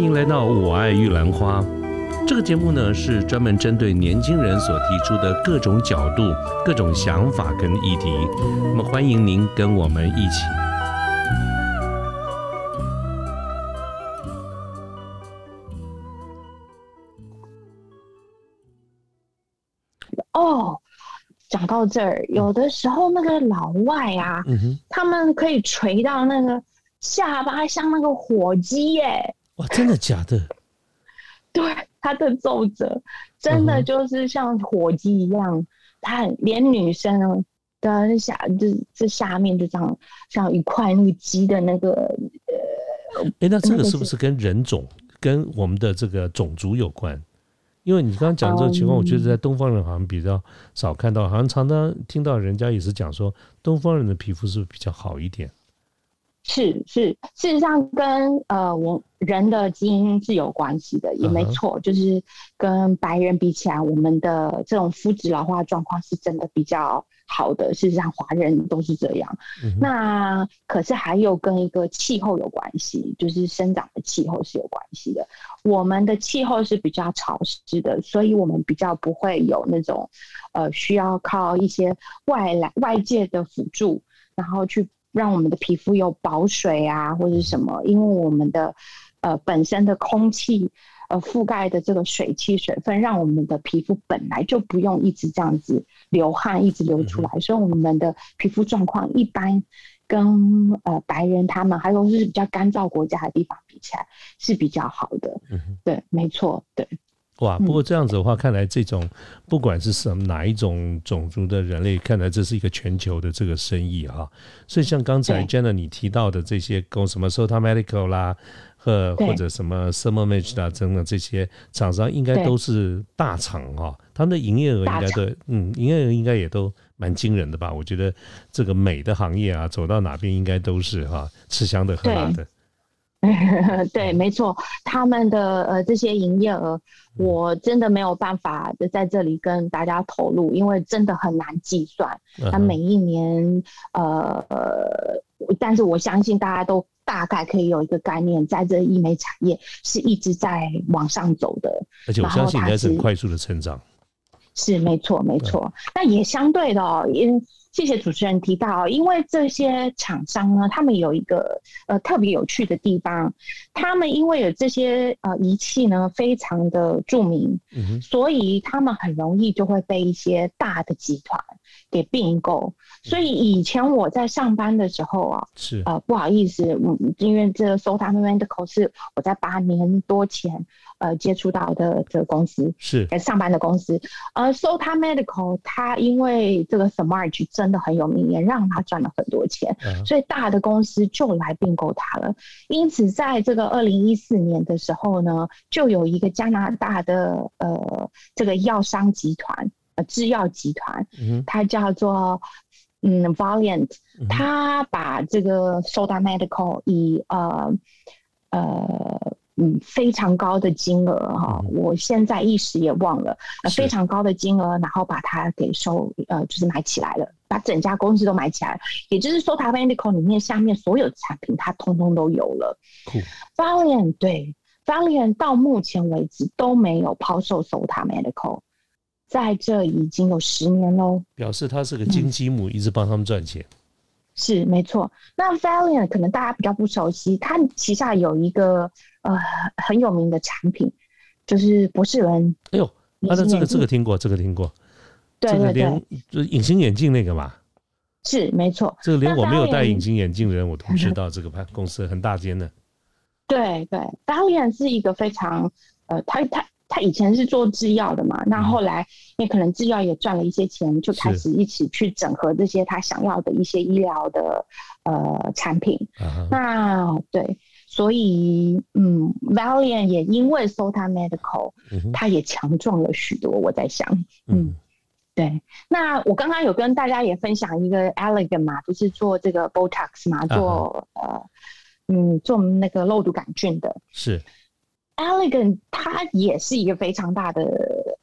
欢迎来到我爱玉兰花。这个节目呢是专门针对年轻人所提出的各种角度、各种想法跟议题。那么欢迎您跟我们一起。哦，讲到这儿，有的时候那个老外啊，嗯，他们可以垂到那个下巴像那个火鸡耶，哇，真的假的？对，他的皱褶真的就是像火鸡一样，他连女生的下这这下面就这样像一块那个鸡的那个呃，哎，那这个个是不是跟人种、跟我们的这个种族有关？因为你刚刚讲这个情况，我觉得在东方人好像比较少看到，好像常常听到人家也是讲说，东方人的皮肤是不是比较好一点？是是，事实上跟呃我人的基因是有关系的，也没错，就是跟白人比起来，我们的这种肤质老化状况是真的比较好的。事实上，华人都是这样。那可是还有跟一个气候有关系，就是生长的气候是有关系的。我们的气候是比较潮湿的，所以我们比较不会有那种呃需要靠一些外来外界的辅助，然后去让我们的皮肤有保水啊或者是什么，因为我们的呃本身的空气。呃，覆盖的这个水汽水分，让我们的皮肤本来就不用一直这样子流汗，一直流出来，所以我们的皮肤状况一般跟呃白人他们还有是比较干燥国家的地方比起来是比较好的。对，没错，对，哇，嗯不过这样子的话，看来这种不管是什么哪一种种族的人类，看来这是一个全球的这个生意哈。所以像刚才 Jenna 你提到的这些公什么 Sota Medical 啦，和或者什么 Thermomage 啦等等这些厂商，应该都是大厂哈，他们的营业额应该都嗯，营业额应该也都蛮惊人的吧？我觉得这个美的行业啊，走到哪边应该都是哈吃香的喝辣的。对，没错，他们的呃这些营业额，我真的没有办法在这里跟大家透露，因为真的很难计算。那每一年呃呃，但是我相信大家都大概可以有一个概念，在这医美产业是一直在往上走的。而且我相信应该是很快速的成长。是没错，没错。那也相对的哦，因谢谢主持人提到哦，因为这些厂商呢，他们有一个呃特别有趣的地方，他们因为有这些呃仪器呢，非常的著名，嗯，所以他们很容易就会被一些大的集团给并购。所以以前我在上班的时候啊，是呃，不好意思，嗯，因为这个 Sota Medical 是我在八年多前呃接触到的这个公司，是呃上班的公司。呃，Sota Medical 它因为这个 Smart 真的很有名，也让他赚了很多钱，啊所以大的公司就来并购它了。因此，在这个二零一四年的时候呢，就有一个加拿大的呃这个药商集团，呃制药集团，它叫做嗯 Valiant，它把这个 Soda Medical 以呃呃嗯非常高的金额哈、嗯我现在一时也忘了，呃非常高的金额，然后把它给收呃就是买起来了，把整家公司都买起来了，也就是 Soda Medical 里面下面所有产品它通通都有了。酷 Valiant 对 Valiant 到目前为止都没有抛售 Sota Medical 在这已经有十年喽。表示他是个金鸡母，一直帮他们赚钱。是没错，那 Valiant 可能大家比较不熟悉，它旗下有一个呃很有名的产品，就是博士伦。哎呦，他的这个这个听过，这个听过，对对这个连对，就是隐形眼镜那个嘛，是没错。这个连我没有戴隐形眼镜的人我都知道，这个盘公司很大间的。对对，Valiant 是一个非常呃，他他他以前是做制药的嘛，那嗯。后来因为可能制药也赚了一些钱，就开始一起去整合这些他想要的一些医疗的呃产品。那对，所以嗯，Valiant 也因为 Sota Medical，嗯哼。它也强壮了许多。我在想，嗯。对，那我刚刚有跟大家也分享一个 Elegant 嘛，不是做这个 Botox 嘛，做、呃嗯做那个肉毒杆菌的。是 Elegant 它也是一个非常大的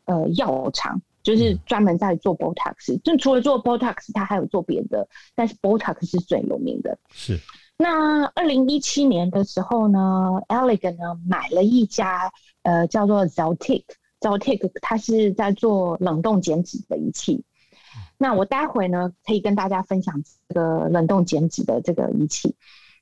呃药厂，就是嗯专门在做 Botox。就除了做 Botox，它还有做别的，但是 Botox 是最有名的。是那二零一七年的时候呢，Elegant 呢买了一家呃叫做 Zeltic，Zeltic 它是在做冷冻减脂的仪器。那我待会呢可以跟大家分享这个冷冻减脂的这个仪器。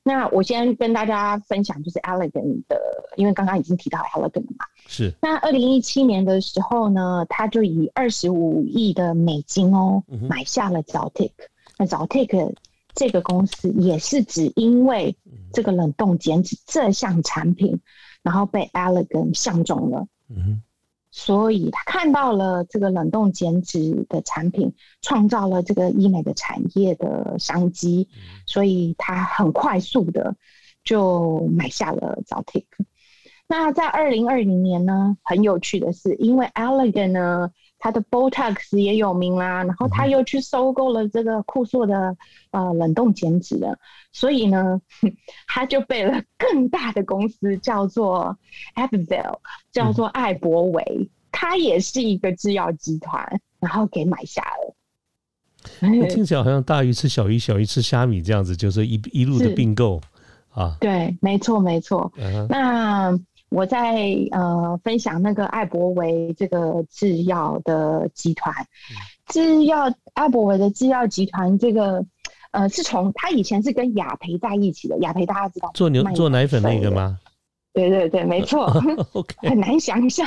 那我先跟大家分享就是 Elegant 的，因为刚刚已经提到 Elegant 嘛。是。那二零一七年的时候呢，他就以二十五亿的美金哦买下了 Zeltic。那 Zeltic 这个公司也是只因为这个冷冻减脂这项产品，然后被 Elegant 相中了。嗯。所以他看到了这个冷冻减脂的产品，创造了这个医美的产业的商机，所以他很快速的就买下了 z a t i c 那在二零二零年呢，很有趣的是，因为 Elegant 呢。它的 Botox 也有名啦，然后他又去收购了这个酷硕的呃冷冻减脂的，所以呢，他就被了更大的公司叫做 a b v e l 叫做艾博维，它也是一个制药集团，然后给买下了。听起来好像大鱼吃小鱼，小鱼吃虾米这样子，就是一一路的并购啊。对，没错，没错。那。我在呃分享那个艾博维这个制药的集团，制药艾博维的制药集团这个呃是从他以前是跟雅培在一起的，雅培大家知道做牛做奶粉那个吗？对对对，没错。OK，很难想象，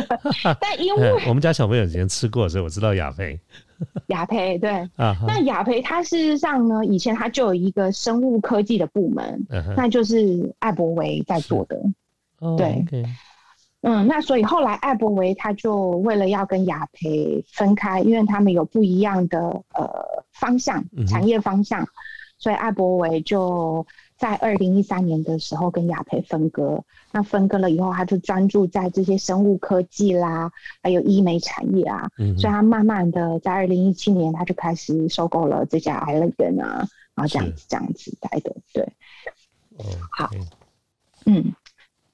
但因为我们家小朋友以前吃过，所以我知道雅培。雅培对啊，那雅培它事实上呢，以前它就有一个生物科技的部门，那就是艾博维在做的。对，嗯，那所以后来艾伯维他就为了要跟雅培分开，因为他们有不一样的呃方向产业方向，所以艾伯维就在二零一三年的时候跟雅培分割。那分割了以后，他就专注在这些生物科技啦，还有医美产业啊。所以他慢慢的在二零一七年，他就开始收购了这家 Elegant 啊，然后这样子这样子来的。对，哦，好，嗯。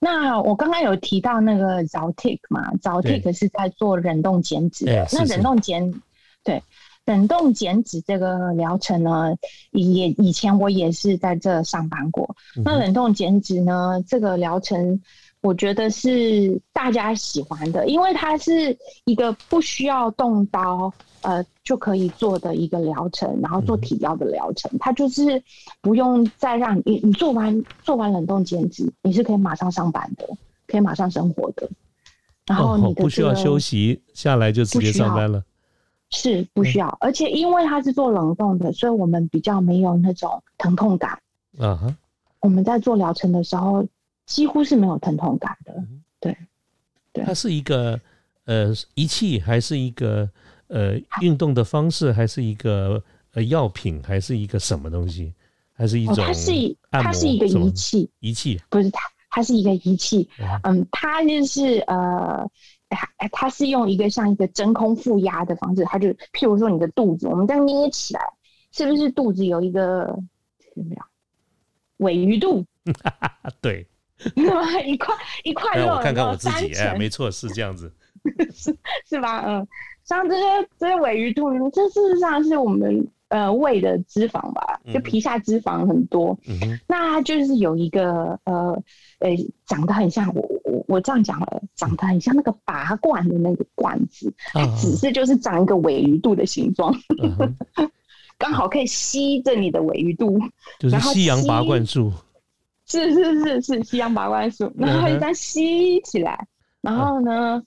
那我刚刚有提到那个 Zaltic 嘛，Zaltic 是在做冷冻减脂的。那冷冻减，对，冷冻减脂这个疗程呢，也以前我也是在这上班过。那冷冻减脂呢，这个疗程。我觉得是大家喜欢的，因为它是一个不需要动刀呃就可以做的一个疗程，然后做体疗的疗程，它就是不用再让你你做完做完冷冻减脂，你是可以马上上班的，可以马上生活的，然后你的不需要休息下来就直接上班了，是不需要，而且因为它是做冷冻的，所以我们比较没有那种疼痛感。啊哈，我们在做疗程的时候。几乎是没有疼痛感的，对，对。它是一个呃仪器，还是一个呃运动的方式，还是一个呃药品，还是一个什么东西？还是一种？它是它是一个仪器，仪器不是它，它是一个仪器。嗯，它就是呃，它它是用一个像一个真空负压的方式，它就譬如说你的肚子，我们这样捏起来，是不是肚子有一个怎么样？尾鱼肚？对。一块一块肉，我看看我自己，哎，没错，是这样子，是是吧？嗯，像这些这些尾鱼肚，这事实上是我们呃胃的脂肪吧？就皮下脂肪很多，那它就是有一个呃呃长得很像我我我这样讲了，长得很像那个拔罐的那个罐子，它只是就是长一个尾鱼肚的形状，刚好可以吸着你的尾鱼肚，就是西洋拔罐术。是是是是西洋拔罐术，然后一旦吸起来，然后呢，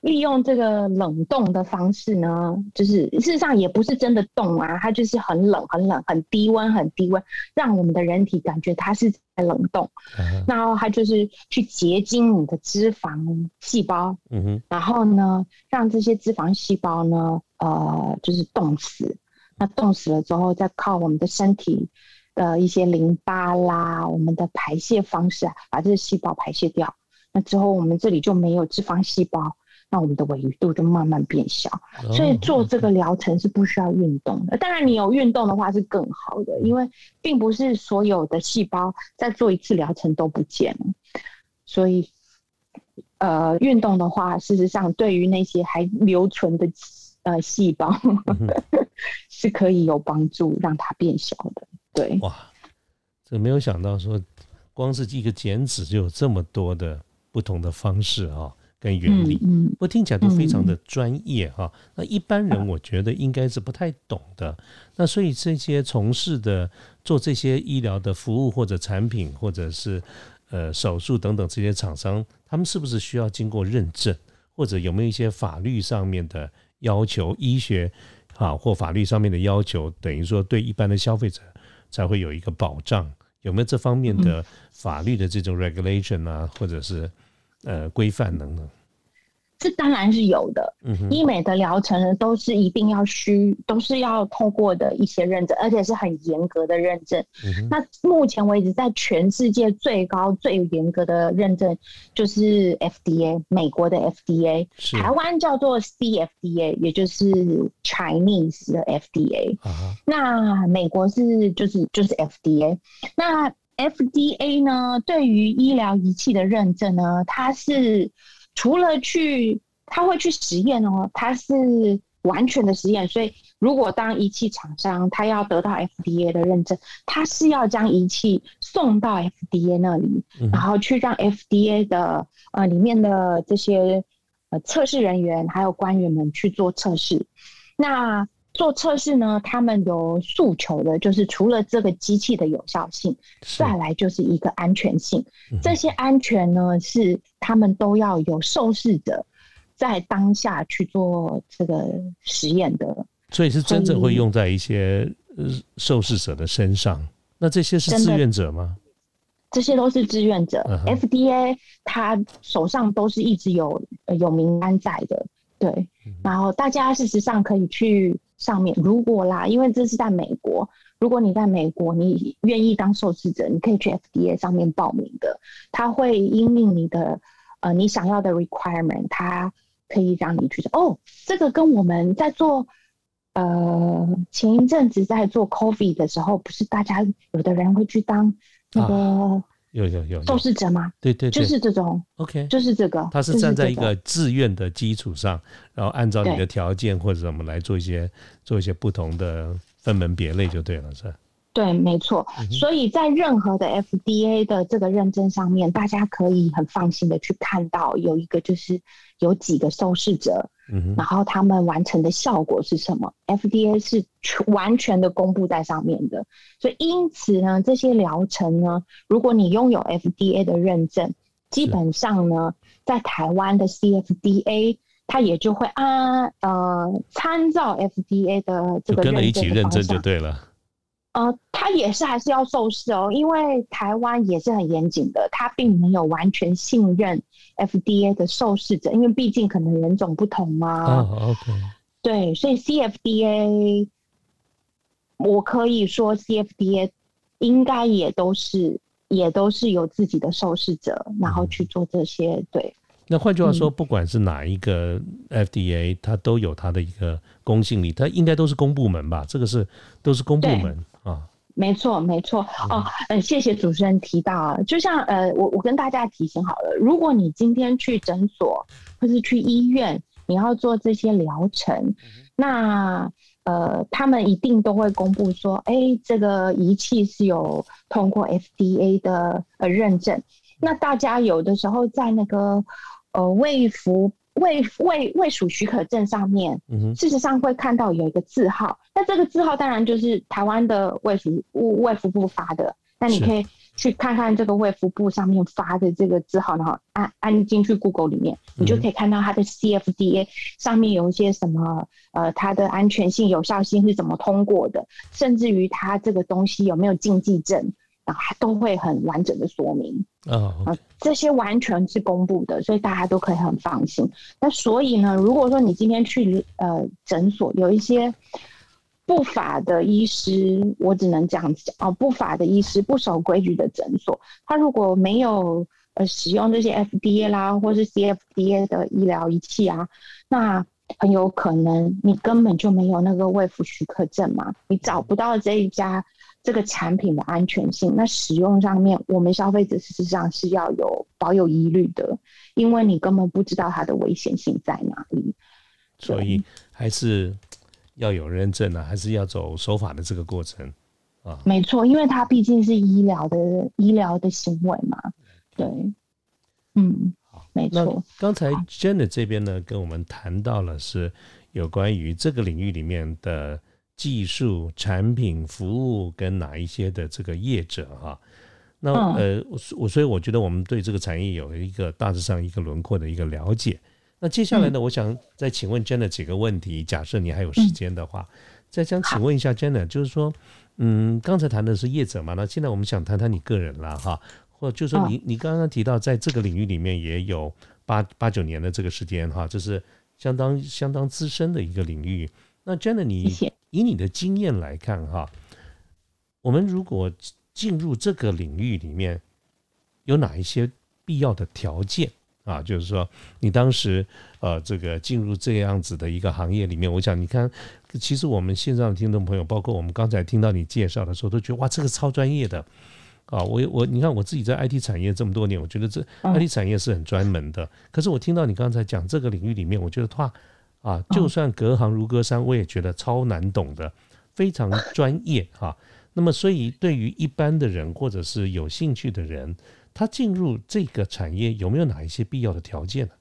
利用这个冷冻的方式呢，就是事实上也不是真的冻啊，它就是很冷很冷很低温很低温，让我们的人体感觉它是在冷冻，然后它就是去结晶你的脂肪细胞，嗯哼，然后呢，让这些脂肪细胞呢，呃，就是冻死，那冻死了之后，再靠我们的身体。的一些淋巴啦，我们的排泄方式啊，把这些细胞排泄掉。那之后我们这里就没有脂肪细胞，那我们的尾鱼肚就慢慢变小。所以做这个疗程是不需要运动的。当然，你有运动的话是更好的，因为并不是所有的细胞在做一次疗程都不见了。所以，呃，运动的话，事实上对于那些还留存的呃细胞 是可以有帮助，让它变小的。对，哇，这没有想到说，光是一个剪纸就有这么多的不同的方式啊，跟原理。嗯，不过听起来都非常的专业哈。那一般人我觉得应该是不太懂的。那所以这些从事的做这些医疗的服务或者产品或者是呃手术等等这些厂商，他们是不是需要经过认证，或者有没有一些法律上面的要求，医学啊或法律上面的要求，等于说对一般的消费者才会有一个保障？有没有这方面的法律的这种 regulation 啊，或者是呃规范等等？这当然是有的。医美的疗程呢，都是一定要需，都是要透过的一些认证，而且是很严格的认证。那目前为止，在全世界最高、最严格的认证就是 FDA，美国的 FDA，台湾叫做 CFDA，也就是 Chinese 的 FDA。那美国是就是就是 FDA。那 FDA 呢，对于医疗仪器的认证呢，它是。除了去，他会去实验哦，他是完全的实验。所以，如果当仪器厂商他要得到 FDA 的认证，他是要将仪器送到 FDA 那里，然后去让 FDA 的呃里面的这些呃测试人员还有官员们去做测试。那做测试呢，他们有诉求的，就是除了这个机器的有效性，再来就是一个安全性。这些安全呢，是他们都要有受试者在当下去做这个实验的。所以是真正会用在一些受试者的身上。那这些是志愿者吗？这些都是志愿者。FDA 他手上都是一直有有名单在的。对，然后大家事实上可以去上面，如果啦，因为这是在美国，如果你在美国，你愿意当受试者，你可以去 FDA 上面报名的，他会因应你的呃你想要的 requirement，他可以让你去哦，这个跟我们在做呃前一阵子在做 coffee 的时候，不是大家有的人会去当那个。有有有受试者吗？对对，就是这种。OK，就是这个。他是站在一个自愿的基础上，然后按照你的条件或者什么来做一些做一些不同的分门别类就对了，是。对，没错。所以在任何的 FDA 的这个认证上面，大家可以很放心的去看到有一个就是有几个受试者。然后他们完成的效果是什么？FDA 是完全的公布在上面的，所以因此呢，这些疗程呢，如果你拥有 FDA 的认证，基本上呢，在台湾的 CFDA 它也就会啊呃参照 FDA 的这个跟着一起认证就对了。呃，他也是还是要受试哦，因为台湾也是很严谨的，他并没有完全信任 FDA 的受试者，因为毕竟可能人种不同嘛。啊，OK。对，所以 CFDA，我可以说 CFDA 应该也都是也都是有自己的受试者，然后去做这些。对。那换句话说，不管是哪一个 FDA，它都有它的一个公信力，它应该都是公部门吧？这个是都是公部门。啊，没错，没错。哦，嗯，谢谢主持人提到啊，就像呃，我我跟大家提醒好了，如果你今天去诊所或是去医院，你要做这些疗程，那呃，他们一定都会公布说，哎，这个仪器是有通过 FDA 的呃认证，那大家有的时候在那个呃卫服。卫卫卫署许可证上面，事实上会看到有一个字号，那这个字号当然就是台湾的卫属卫福部发的。那你可以去看看这个卫福部上面发的这个字号，然后按按进去 Google 里面，你就可以看到它的 CFDA 上面有一些什么，呃，它的安全性、有效性是怎么通过的，甚至于它这个东西有没有禁忌症。然后都会很完整的说明啊，这些完全是公布的，所以大家都可以很放心。那所以呢，如果说你今天去呃诊所，有一些不法的医师，我只能这样讲哦，不法的医师不守规矩的诊所，他如果没有呃使用这些 FDA 啦或是 CFDA 的医疗仪器啊，那很有可能你根本就没有那个卫福许可证嘛，你找不到这一家。这个产品的安全性，那使用上面，我们消费者事实上是要有保有疑虑的，因为你根本不知道它的危险性在哪里。所以还是要有认证啊，还是要走守法的这个过程。啊。没错，因为它毕竟是医疗的医疗的行为嘛。对，嗯，没错。刚才 Jenny 这边呢，跟我们谈到了是有关于这个领域里面的技术、产品、服务跟哪一些的这个业者哈。那呃，我所以我觉得我们对这个产业有一个大致上一个轮廓的一个了解。那接下来呢，我想再请问 Jenna 几个问题。假设你还有时间的话，再想请问一下 Jenna，就是说，嗯，刚才谈的是业者嘛，那现在我们想谈谈你个人了哈，或者就是说你你刚刚提到在这个领域里面也有八八九年的这个时间哈，这是相当相当资深的一个领域。那 Jenna，你以你的经验来看哈，我们如果进入这个领域里面，有哪一些必要的条件啊？就是说，你当时呃，这个进入这样子的一个行业里面，我想你看，其实我们线上的听众朋友，包括我们刚才听到你介绍的时候，都觉得哇，这个超专业的啊！我我你看我自己在 IT 产业这么多年，我觉得这 IT 产业是很专门的。可是我听到你刚才讲这个领域里面，我觉得哇啊，就算隔行如隔山，我也觉得超难懂的，非常专业哈。那么，所以对于一般的人或者是有兴趣的人，他进入这个产业有没有哪一些必要的条件呢？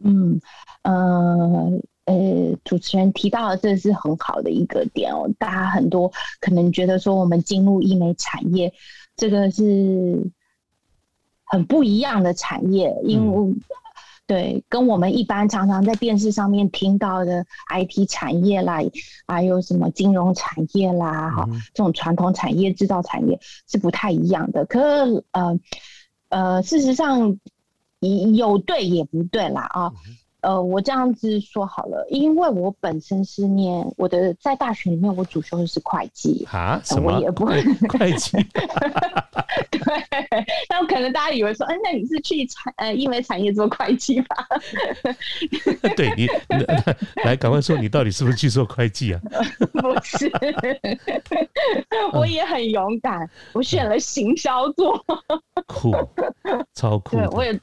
嗯，呃，呃，主持人提到的这是很好的一个点哦。大家很多可能觉得说，我们进入医美产业，这个是很不一样的产业，因为。对，跟我们一般常常在电视上面听到的 IT 产业啦，还有什么金融产业啦，哈，这种传统产业、制造产业是不太一样的。可呃呃，事实上有对也不对啦啊。呃，我这样子说好了，因为我本身是念我的在大学里面，我主修的是会计啊，我也不会 会计。对，那可能大家以为说，嗯，那你是去产呃医美产业做会计吧？对你来赶快说，你到底是不是去做会计啊？不是，我也很勇敢，我选了行销做，酷，超酷，对我也。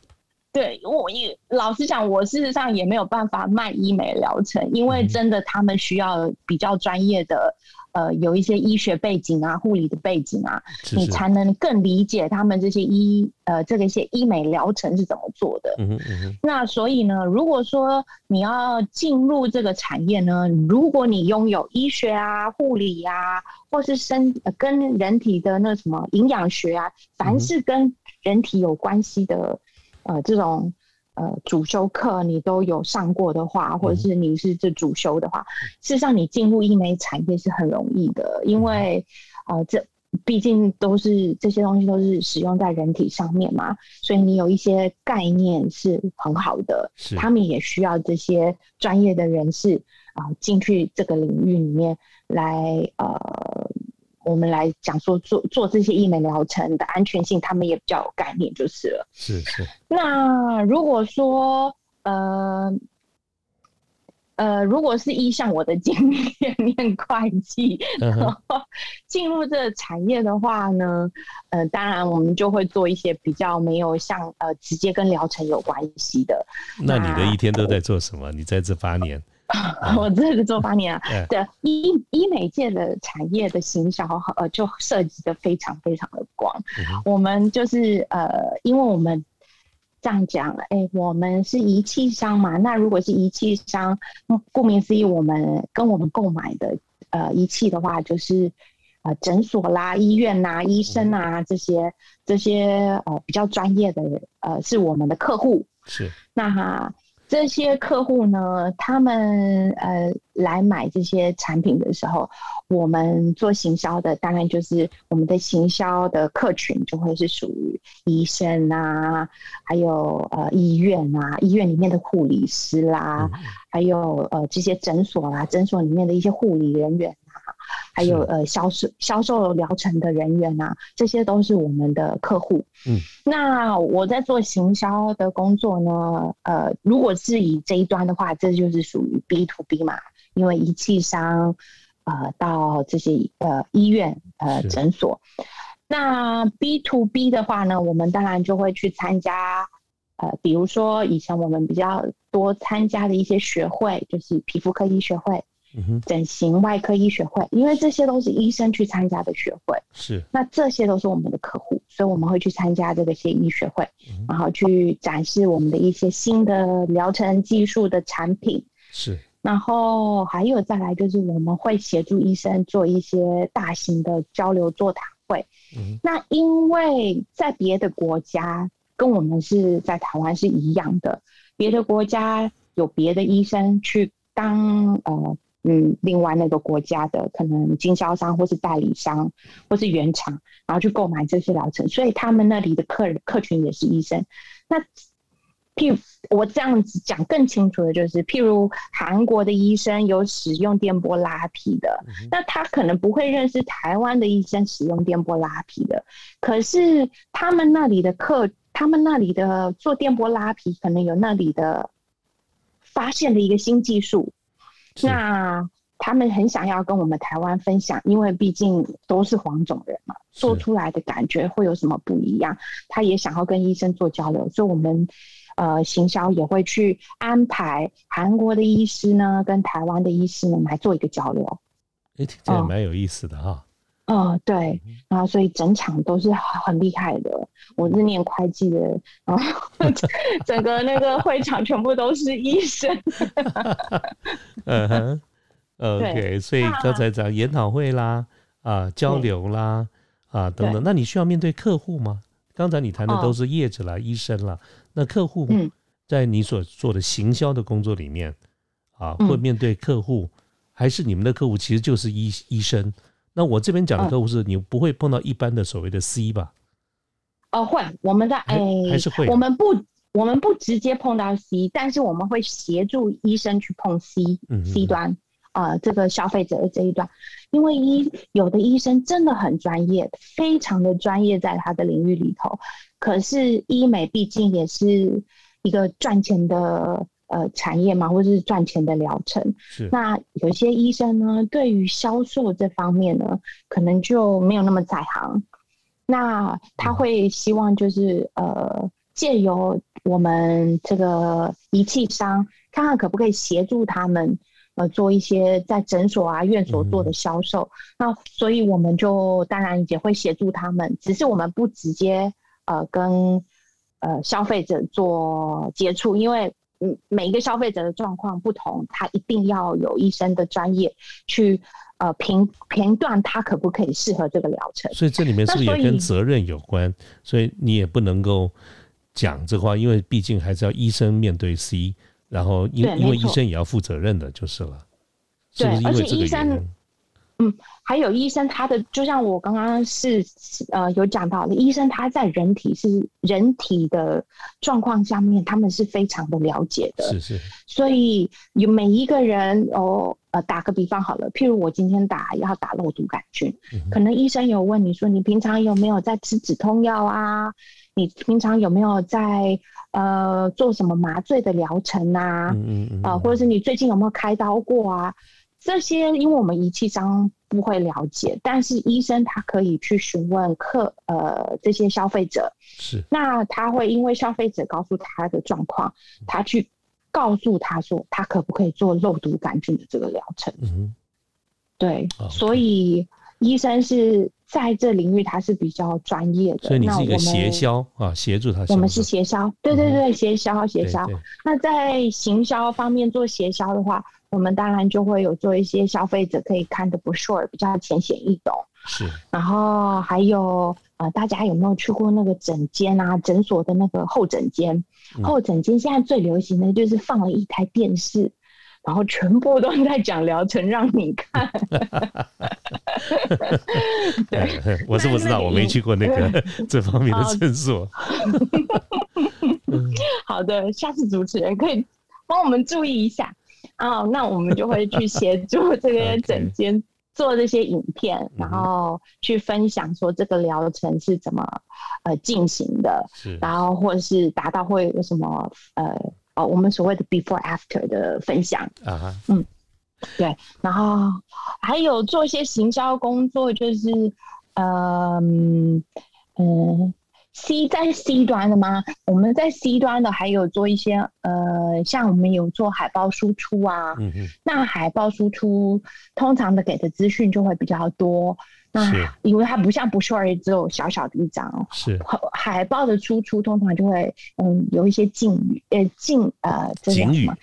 对我也老实讲，我事实上也没有办法卖医美疗程，因为真的他们需要比较专业的，呃，有一些医学背景啊、护理的背景啊，你才能更理解他们这些医呃这个一些医美疗程是怎么做的。嗯嗯那所以呢，如果说你要进入这个产业呢，如果你拥有医学啊、护理啊，或是生跟人体的那什么营养学啊，凡是跟人体有关系的。呃，这种呃主修课你都有上过的话，或者是你是这主修的话，事实上你进入医美产业是很容易的，因为呃这毕竟都是这些东西都是使用在人体上面嘛，所以你有一些概念是很好的。他们也需要这些专业的人士啊进去这个领域里面来呃。我们来讲说做做这些医美疗程的安全性，他们也比较有概念，就是了。是是。那如果说呃呃，如果是依像我的经验念会计，然后进入这个产业的话呢，呃，当然我们就会做一些比较没有像呃直接跟疗程有关系的。那你的一天都在做什么？你在这八年？我这是做八年啊，对医医美界的产业的行销，呃，就涉及的非常非常的广。我们就是呃，因为我们这样讲，哎，我们是仪器商嘛，那如果是仪器商，顾名思义，我们跟我们购买的呃仪器的话，就是呃诊所啦、医院呐、医生啊这些这些呃比较专业的呃是我们的客户。是那哈。这些客户呢，他们呃来买这些产品的时候，我们做行销的，当然就是我们的行销的客群就会是属于医生啊，还有呃医院啊，医院里面的护理师啦，还有呃这些诊所啦，诊所里面的一些护理人员。还有呃销售销售疗程的人员呐，这些都是我们的客户。嗯，那我在做行销的工作呢，呃，如果是以这一端的话，这就是属于 B to B 嘛，因为仪器商呃到这些呃医院呃诊所。那 B to B 的话呢，我们当然就会去参加呃，比如说以前我们比较多参加的一些学会，就是皮肤科医学会。整形外科医学会，因为这些都是医生去参加的学会。是，那这些都是我们的客户，所以我们会去参加这个些医学会，然后去展示我们的一些新的疗程技术的产品。是，然后还有再来就是我们会协助医生做一些大型的交流座谈会。那因为在别的国家跟我们是在台湾是一样的，别的国家有别的医生去当呃。嗯，另外那个国家的可能经销商或是代理商或是原厂，然后去购买这些疗程，所以他们那里的客人客群也是医生。那譬如我这样子讲更清楚的就是，譬如韩国的医生有使用电波拉皮的，那他可能不会认识台湾的医生使用电波拉皮的，可是他们那里的客，他们那里的做电波拉皮可能有那里的发现的一个新技术。那他们很想要跟我们台湾分享，因为毕竟都是黄种人嘛，做出来的感觉会有什么不一样？他也想要跟医生做交流，所以我们呃行销也会去安排韩国的医师呢，跟台湾的医师呢来做一个交流。哎，听起来蛮有意思的哈。嗯，对，然后所以整场都是很厉害的。我是念会计的，然后 整个那个会场全部都是医生。嗯哼，OK，所以刚才讲研讨会啦，啊，交流啦，啊，等等。那你需要面对客户吗？刚才你谈的都是业者啦、医生啦，那客户在你所做的行销的工作里面，啊，会面对客户，还是你们的客户其实就是医医生？那我这边讲的客户是你不会碰到一般的所谓的 C 吧？哦，会，我们在哎，还是会，我们不，我们不直接碰到 C，但是我们会协助医生去碰 C，C 端啊，这个消费者的这一端，因为医有的医生真的很专业，非常的专业在他的领域里头，可是医美毕竟也是一个赚钱的。呃，产业嘛，或者是赚钱的疗程。是。那有些医生呢，对于销售这方面呢，可能就没有那么在行。那他会希望就是呃，借由我们这个仪器商，看看可不可以协助他们呃，做一些在诊所啊、院所做的销售。那所以我们就当然也会协助他们，只是我们不直接呃跟呃消费者做接触，因为。嗯，每一个消费者的状况不同，他一定要有医生的专业去呃评评断他可不可以适合这个疗程。所以这里面是不是也跟责任有关？所以你也不能够讲这话，因为毕竟还是要医生面对 C，然后因因为医生也要负责任的，就是了。对，而且医生。嗯，还有医生，他的就像我刚刚是呃有讲到的，医生他在人体是人体的状况下面，他们是非常的了解的。是是。所以有每一个人哦，呃，打个比方好了，譬如我今天打要打肉毒杆菌，可能医生有问你说，你平常有没有在吃止痛药啊？你平常有没有在呃做什么麻醉的疗程啊？嗯嗯啊，或者是你最近有没有开刀过啊？这些，因为我们仪器商不会了解，但是医生他可以去询问客呃这些消费者，是。那他会因为消费者告诉他的状况，他去告诉他说他可不可以做肉毒杆菌的这个疗程。嗯，对，所以医生是在这领域他是比较专业的。所以你是一个协销啊，协助他。我们是协销，对对对，协销协销。那在行销方面做协销的话。我们当然就会有做一些消费者可以看的不 sure 比较浅显易懂，是。然后还有呃，大家有没有去过那个诊间啊？诊所的那个候诊间，候诊间现在最流行的就是放了一台电视，然后全部都在讲疗程让你看。对，我是不知道，我没去过那个 这方面的诊所。好的，下次主持人可以帮我们注意一下。哦，那我们就会去协助这个整间做这些影片，然后去分享说这个疗程是怎么呃进行的，然后或者是达到会有什么呃哦我们所谓的 before after 的分享。啊，嗯，对，然后还有做一些行销工作，就是嗯嗯 C 在 C 端的吗？我们在 C 端的还有做一些呃，像我们有做海报输出啊。那海报输出通常的给的资讯就会比较多。那是。因为它不像不 short 只有小小的一张，是。海海报的输出通常就会嗯有一些敬语呃敬呃这叫警语。什么？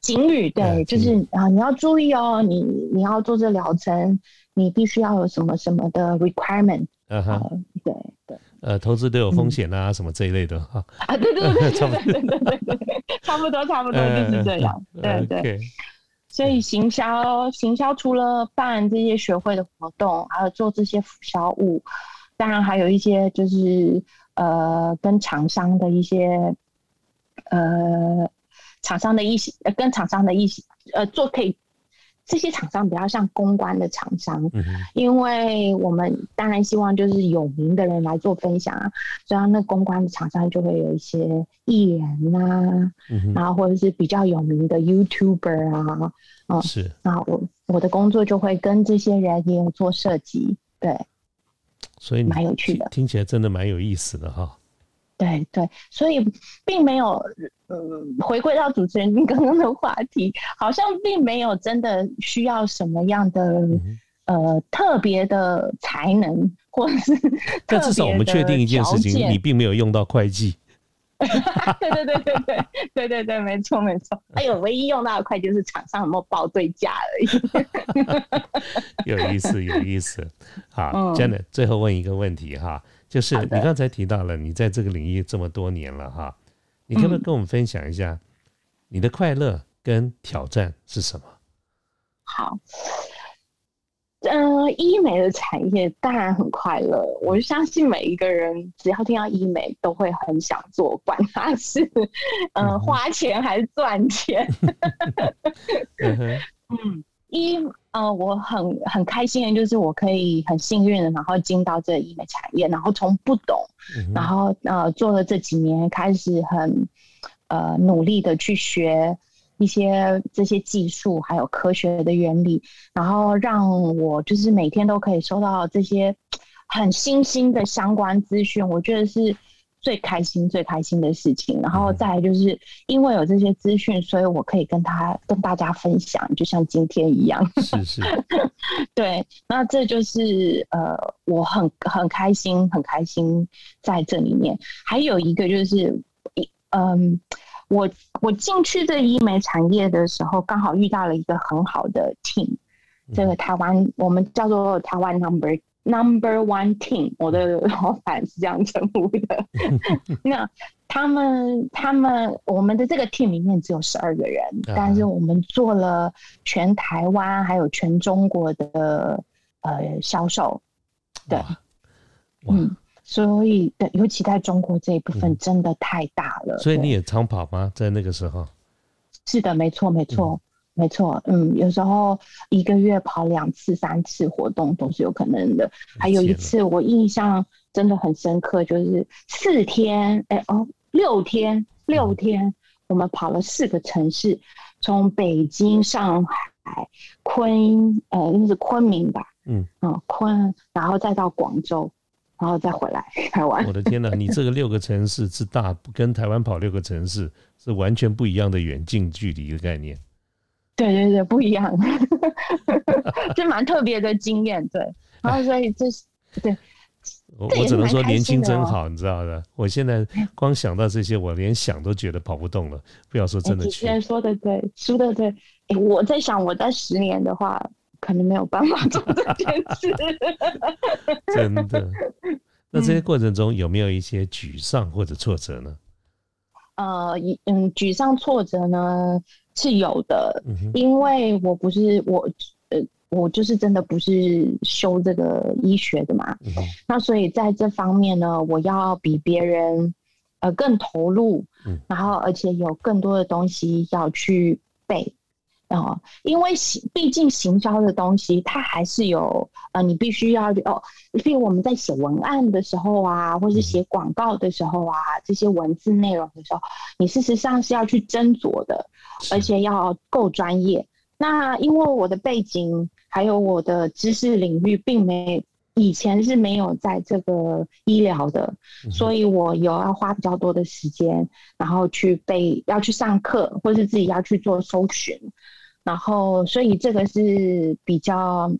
警语对，嗯就是啊、你要注意哦，你你要做这疗程，你必须要有什么什么的 requirement 啊哈，呃，对对呃，投资都有风险啊，什么这一类的哈。啊，对对对对差不对对对对对，差不多差不多就是这样，对对。所以行销，行销除了办这些学会的活动，还有做这些辅销物，当然还有一些就是呃跟厂商的一些呃厂商的一些呃跟厂商的一些呃做可以。这些厂商比较像公关的厂商，嗯，因为我们当然希望就是有名的人来做分享啊，所以那公关的厂商就会有一些艺人啊，嗯，然后或者是比较有名的 YouTuber 啊，哦是，那我我的工作就会跟这些人也有做设计，对所以你蛮有趣的。听听起来真的蛮有意思的哈。对对，所以并没有，嗯，回归到主持人刚刚的话题，好像并没有真的需要什么样的、嗯呃特别的才能，或者是但至少我们确定一件事情，你并没有用到会计。对对对对对对对对，没错没错。哎呦唯一用到的快就是厂商有没有报对价而已。有意思，有意思。好嗯，Janet，最后问一个问题哈，就是你刚才提到了你在这个领域这么多年了哈，你可不可以嗯跟我们分享一下你的快乐跟挑战是什么？好，呃，医美的产业当然很快乐，我相信每一个人只要听到医美都会很想做，管他是 呃嗯哼。花钱还是赚钱。嗯 医，呃，我很很开心的就是我可以很幸运的，然后进到这个医美产业，然后从不懂，嗯然哼，后呃做了这几年，开始很呃努力的去学一些这些技术，还有科学的原理，然后让我就是每天都可以收到这些很新兴的相关资讯，我觉得是。最开心、最开心的事情，然后再来就是因为有这些资讯，所以我可以跟他跟大家分享，就像今天一样。是是，对，那这就是呃，我很很开心，很开心在这里面。还有一个就是，一嗯，我我进去这医美产业的时候，刚好遇到了一个很好的 team，这个台湾我们叫做台湾 number number one team，我的 老板是这样称呼的。那他们他们我们的这个 team 里面只有十二个人，啊但是我们做了全台湾还有全中国的呃销售，对嗯，所以对，尤其在中国这一部嗯分真的太大了。对所以你也长跑吗？在那个时候？是的，没错，没错，没错。嗯，有时候一个月跑两次、三次活动都是有可能的。还有一次我印象真的很深刻，就是四天，哎哦，六天，六天，我们跑了四个城市，从北京、上海、昆，呃，那是昆明吧？嗯，嗯，昆，然后再到广州，然后再回来台湾我。的天哪，你这个六个城市之大，跟台湾跑六个城市是完全不一样的远近距离的概念。对对对，不一样，这蛮特别的经验。对，然后所以这是对。我我只能说年轻真好，你知道的。我现在光想到这些，我连想都觉得跑不动了，不要说真的去。主持人说的对，说的对。哎，我在想，我在十年的话，可能没有办法 做这件事。真的。那这些过程中有没有一些沮丧或者挫折呢？呃，一嗯，沮丧挫折呢是有的，嗯，因为我不是我，呃，我就是真的不是修这个医学的嘛，嗯，那所以在这方面呢，我要比别人呃更投入，嗯然后而且有更多的东西要去背。啊、因为行，毕竟行销的东西，它还是有呃，你必须要哦，譬如我们在写文案的时候啊，或是写广告的时候啊，这些文字内容的时候，你事实上是要去斟酌的，而且要够专业。那因为我的背景还有我的知识领域，并没以前是没有在这个医疗的，所以我有要花比较多的时间，然后去背要去上课，或是自己要去做搜寻，然后所以这个是比较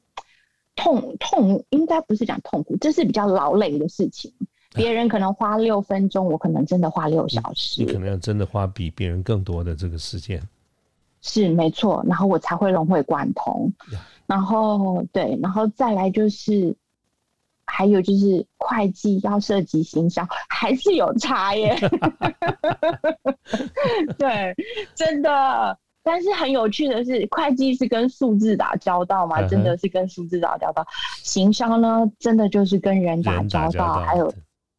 痛痛，应该不是讲痛苦，这是比较劳累的事情。别人可能花六分钟，我可能真的花六小时。你可能要真的花比别人更多的这个时间。是没错，然后我才会融会贯通。然后对，然后再来就是，还有就是会计要涉及行销，还是有差耶。对，真的。但是很有趣的是，会计是跟数字打交道嘛，真的是跟数字打交道。行销呢，真的就是跟人打交道，还有。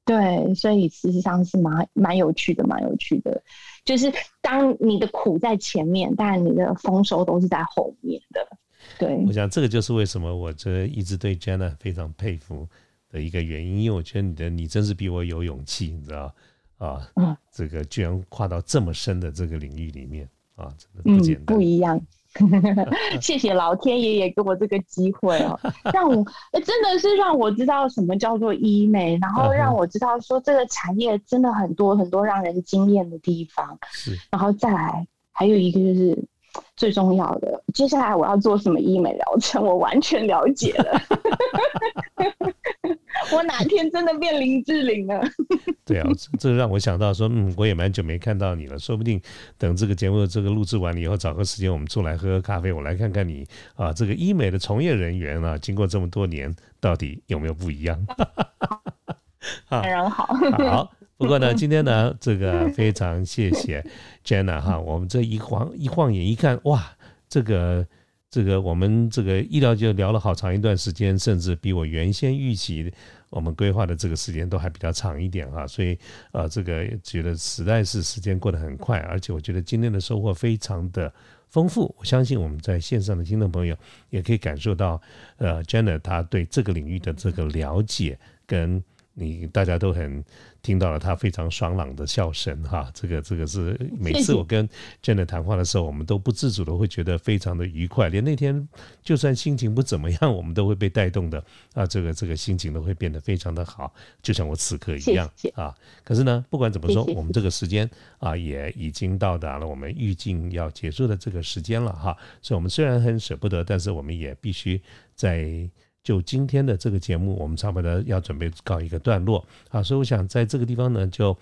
对，所以事实上是蛮蛮有趣的，蛮有趣的。就是当你的苦在前面，但你的丰收都是在后面的。对，我想这个就是为什么我这一直对 Jenna 非常佩服的一个原因，因为我觉得你的你真是比我有勇气，你知道啊？嗯，这个居然跨到这么深的这个领域里面啊，真的不简单，不一样。谢谢老天爷也给我这个机会哦，让我真的是让我知道什么叫做医美，然后让我知道说这个产业真的很多很多让人惊艳的地方。是，然后再来还有一个就是最重要的，接下来我要做什么医美疗程，我完全了解了。我哪天真的变林志玲了？对啊，这让我想到说，嗯，我也蛮久没看到你了，说不定等这个节目这个录制完了以后，找个时间我们出来喝喝咖啡，我来看看你啊，这个医美的从业人员啊，经过这么多年，到底有没有不一样？当然好。好，不过呢，今天呢，这个非常谢谢 Jenna 哈，我们这一晃一晃眼一看，哇，这个。这个我们这个医疗就聊了好长一段时间，甚至比我原先预期我们规划的这个时间都还比较长一点哈，所以呃，这个觉得实在是时间过得很快，而且我觉得今天的收获非常的丰富。我相信我们在线上的听众朋友也可以感受到，呃，Jenna 他对这个领域的这个了解跟。你大家都很听到了他非常爽朗的笑声哈，这个这个是每次我跟 Jenna 谈话的时候，我们都不自主的会觉得非常的愉快，连那天就算心情不怎么样，我们都会被带动的啊，这个这个心情都会变得非常的好，就像我此刻一样啊。可是呢，不管怎么说，我们这个时间啊也已经到达了我们预计要结束的这个时间了哈，所以我们虽然很舍不得，但是我们也必须在。就今天的这个节目，我们差不多要准备告一个段落啊，所以我想在这个地方呢，就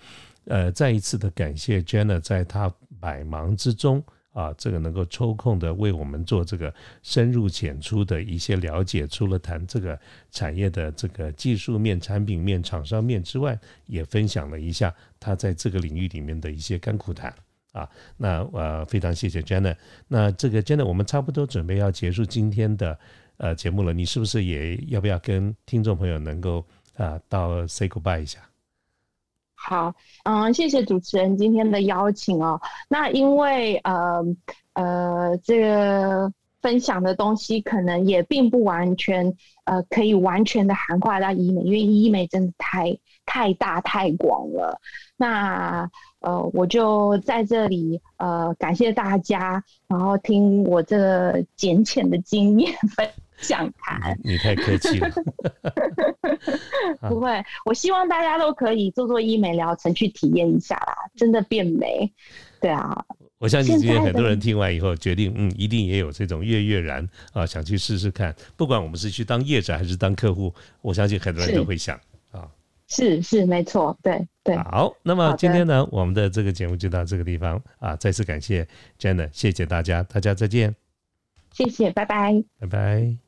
呃再一次的感谢 Jenna 在她百忙之中啊，这个能够抽空的为我们做这个深入浅出的一些了解，除了谈这个产业的这个技术面、产品面、厂商面之外，也分享了一下她在这个领域里面的一些甘苦谈啊。那呃非常谢谢 Jenna，那这个 Jenna 我们差不多准备要结束今天的。呃，节目了，你是不是也要不要跟听众朋友能够啊到 say goodbye 一下？好，嗯，谢谢主持人今天的邀请哦。那因为呃呃，这个分享的东西可能也并不完全呃可以完全的涵盖到医美，因为医美真的太太大太广了。那呃，我就在这里呃感谢大家，然后听我这个简浅的经验分。想谈，你太客气了。不会，我希望大家都可以做做医美疗程去体验一下啦，真的变美。对啊，我相信今天很多人听完以后，决定嗯，一定也有这种跃跃然啊，想去试试看。不管我们是去当业者还是当客户，我相信很多人都会想啊。是是，没错，对对。好，那么今天呢，我们的这个节目就到这个地方啊，再次感谢 Jenna，谢谢大家，大家再见。谢谢，拜拜，拜拜。